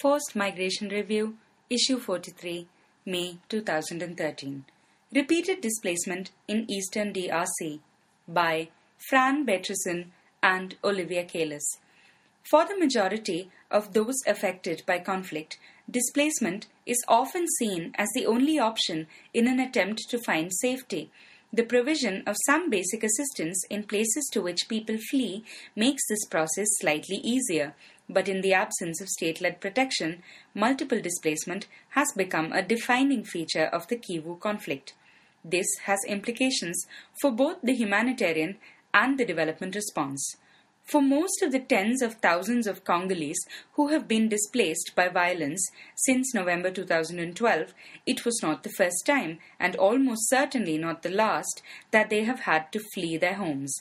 Forced Migration Review, Issue 43, May 2013. Repeated Displacement in Eastern DRC by Fran Beytrison and Olivia Kalis. For the majority of those affected by conflict, displacement is often seen as the only option in an attempt to find safety. The provision of some basic assistance in places to which people flee makes this process slightly easier, but in the absence of state led protection, multiple displacement has become a defining feature of the Kivu conflict. This has implications for both the humanitarian and the development response. For most of the tens of thousands of Congolese who have been displaced by violence since November 2012, it was not the first time, and almost certainly not the last, that they have had to flee their homes.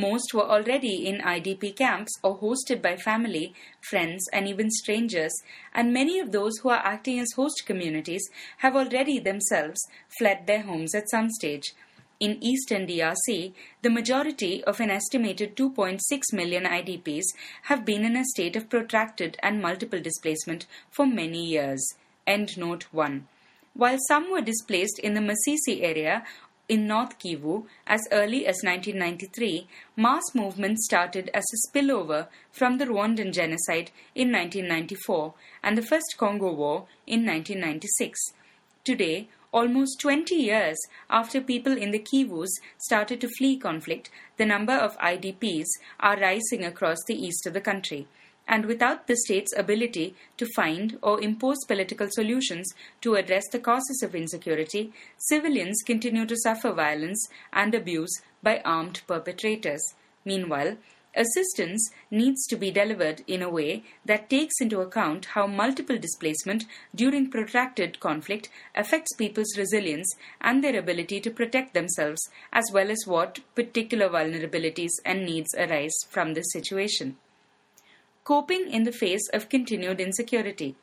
Most were already in IDP camps or hosted by family, friends, and even strangers, and many of those who are acting as host communities have already themselves fled their homes at some stage. In eastern DRC, the majority of an estimated 2.6 million IDPs have been in a state of protracted and multiple displacement for many years. End note 1. While some were displaced in the Masisi area in North Kivu as early as 1993, mass movements started as a spillover from the Rwandan genocide in 1994 and the First Congo War in 1996. Today, Almost 20 years after people in the Kivus started to flee conflict, the number of IDPs are rising across the east of the country. And without the state's ability to find or impose political solutions to address the causes of insecurity, civilians continue to suffer violence and abuse by armed perpetrators. Meanwhile, Assistance needs to be delivered in a way that takes into account how multiple displacement during protracted conflict affects people's resilience and their ability to protect themselves, as well as what particular vulnerabilities and needs arise from this situation. Coping in the face of continued insecurity.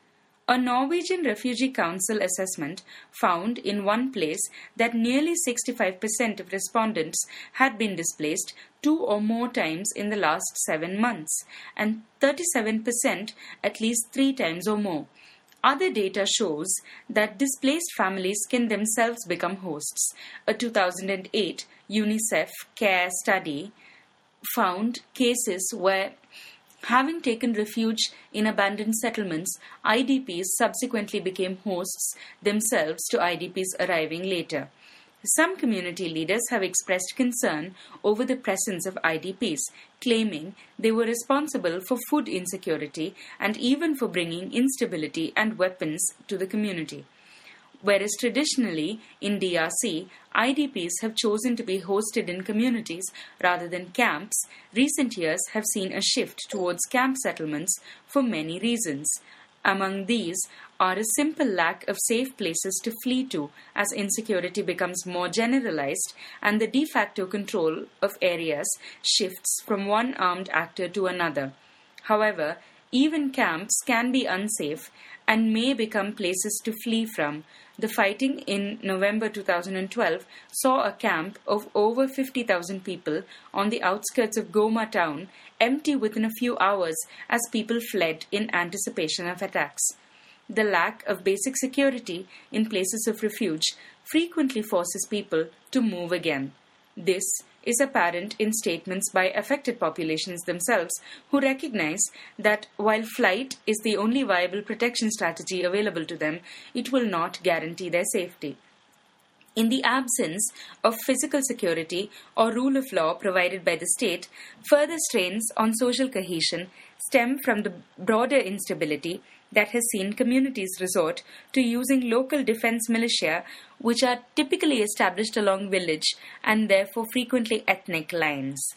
A Norwegian Refugee Council assessment found in one place that nearly 65% of respondents had been displaced two or more times in the last seven months, and 37% at least three times or more. Other data shows that displaced families can themselves become hosts. A 2008 UNICEF CARE study found cases where Having taken refuge in abandoned settlements, IDPs subsequently became hosts themselves to IDPs arriving later. Some community leaders have expressed concern over the presence of IDPs, claiming they were responsible for food insecurity and even for bringing instability and weapons to the community. Whereas traditionally in DRC, IDPs have chosen to be hosted in communities rather than camps, recent years have seen a shift towards camp settlements for many reasons. Among these are a simple lack of safe places to flee to as insecurity becomes more generalized and the de facto control of areas shifts from one armed actor to another. However, even camps can be unsafe and may become places to flee from. The fighting in November 2012 saw a camp of over 50,000 people on the outskirts of Goma town empty within a few hours as people fled in anticipation of attacks. The lack of basic security in places of refuge frequently forces people to move again. This is apparent in statements by affected populations themselves, who recognize that while flight is the only viable protection strategy available to them, it will not guarantee their safety. In the absence of physical security or rule of law provided by the state, further strains on social cohesion stem from the broader instability that has seen communities resort to using local defense militia, which are typically established along village and therefore frequently ethnic lines.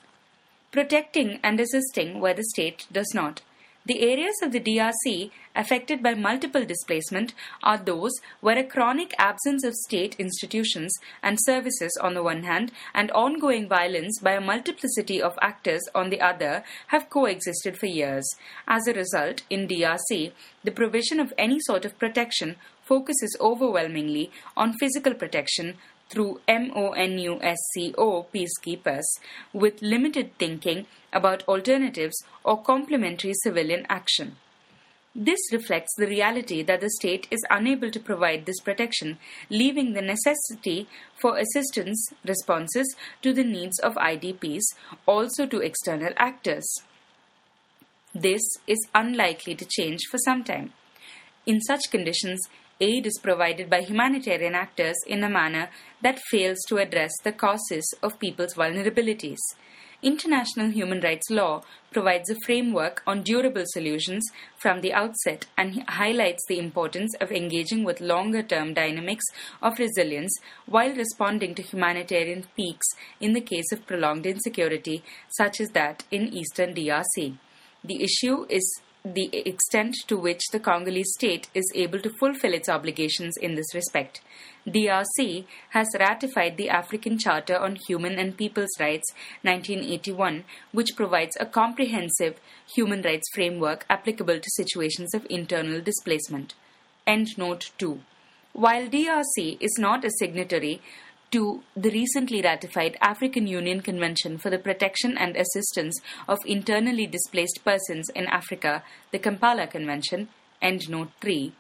Protecting and assisting where the state does not. The areas of the DRC affected by multiple displacement are those where a chronic absence of state institutions and services on the one hand and ongoing violence by a multiplicity of actors on the other have coexisted for years. As a result, in DRC, the provision of any sort of protection focuses overwhelmingly on physical protection through MONUSCO peacekeepers with limited thinking about alternatives or complementary civilian action. This reflects the reality that the state is unable to provide this protection, leaving the necessity for assistance responses to the needs of IDPs also to external actors. This is unlikely to change for some time. In such conditions, aid is provided by humanitarian actors in a manner that fails to address the causes of people's vulnerabilities. International human rights law provides a framework on durable solutions from the outset and highlights the importance of engaging with longer term dynamics of resilience while responding to humanitarian peaks in the case of prolonged insecurity, such as that in eastern DRC. The issue is the extent to which the Congolese state is able to fulfill its obligations in this respect. DRC has ratified the African Charter on Human and People's Rights 1981, which provides a comprehensive human rights framework applicable to situations of internal displacement. End note 2. While DRC is not a signatory to the recently ratified African Union Convention for the Protection and Assistance of Internally Displaced Persons in Africa, the Kampala Convention, End Note 3.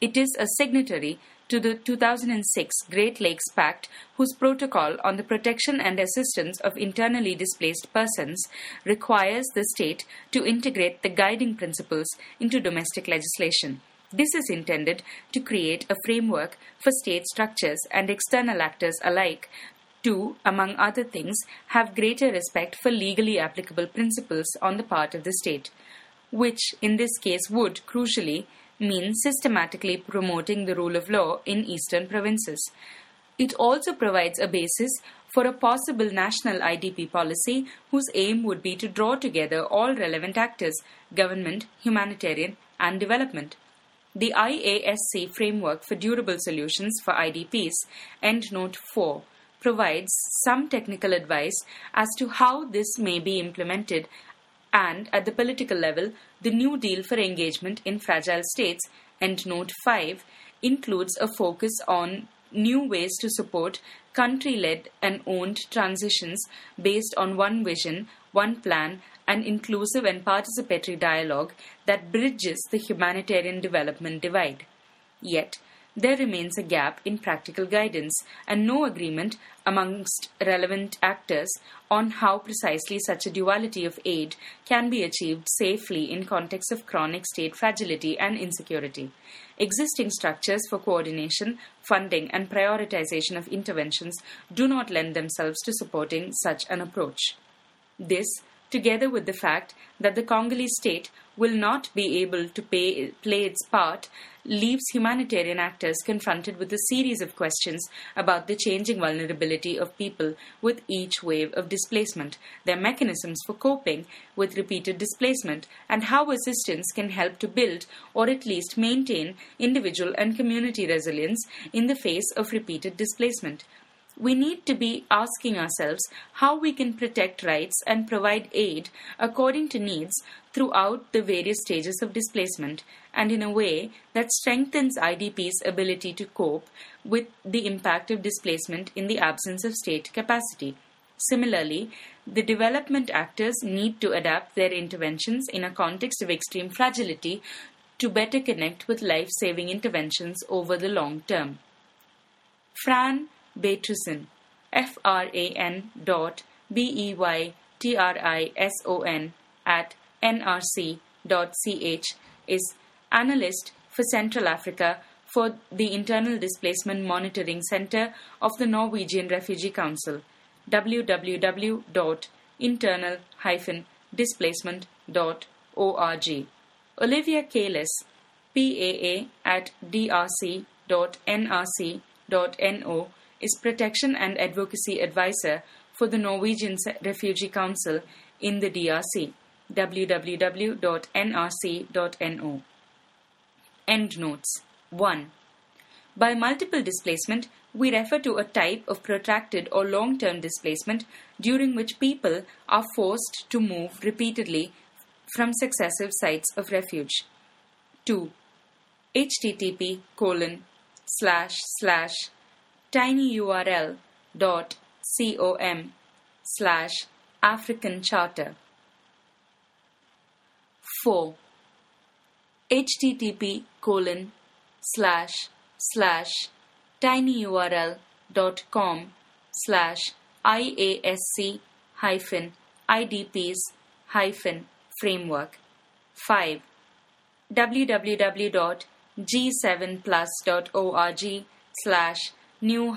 It is a signatory to the 2006 Great Lakes Pact, whose protocol on the protection and assistance of internally displaced persons requires the state to integrate the guiding principles into domestic legislation. This is intended to create a framework for state structures and external actors alike to, among other things, have greater respect for legally applicable principles on the part of the state, which in this case would, crucially, mean systematically promoting the rule of law in eastern provinces. It also provides a basis for a possible national IDP policy whose aim would be to draw together all relevant actors government, humanitarian, and development. The IASC framework for durable solutions for IDPs, EndNote 4, provides some technical advice as to how this may be implemented and at the political level, the New Deal for Engagement in Fragile States, EndNote 5, includes a focus on new ways to support country led and owned transitions based on one vision, one plan, an inclusive and participatory dialogue that bridges the humanitarian development divide. Yet, there remains a gap in practical guidance and no agreement amongst relevant actors on how precisely such a duality of aid can be achieved safely in context of chronic state fragility and insecurity. Existing structures for coordination, funding, and prioritization of interventions do not lend themselves to supporting such an approach. This together with the fact that the Congolese state will not be able to pay, play its part, leaves humanitarian actors confronted with a series of questions about the changing vulnerability of people with each wave of displacement, their mechanisms for coping with repeated displacement, and how assistance can help to build or at least maintain individual and community resilience in the face of repeated displacement we need to be asking ourselves how we can protect rights and provide aid according to needs throughout the various stages of displacement and in a way that strengthens IDP's ability to cope with the impact of displacement in the absence of state capacity. Similarly, the development actors need to adapt their interventions in a context of extreme fragility to better connect with life saving interventions over the long term. Fran Beytrison, F R A N dot B E Y T R I S O N at nrc dot ch is analyst for Central Africa for the Internal Displacement Monitoring Center of the Norwegian Refugee Council www.internal-displacement.org. Olivia Kalis, PAA at drc.nrc.no is Protection and Advocacy Advisor for the Norwegian Refugee Council in the DRC. www.nrc.no. Endnotes 1. By multiple displacement, we refer to a type of protracted or long term displacement during which people are forced to move repeatedly from successive sites of refuge. 2. http colon slash slash tinyurl dot slash African Charter. 4. http colon slash slash tinyurl.com slash iasc hyphen idps hyphen framework 5 www.g7plus.org slash new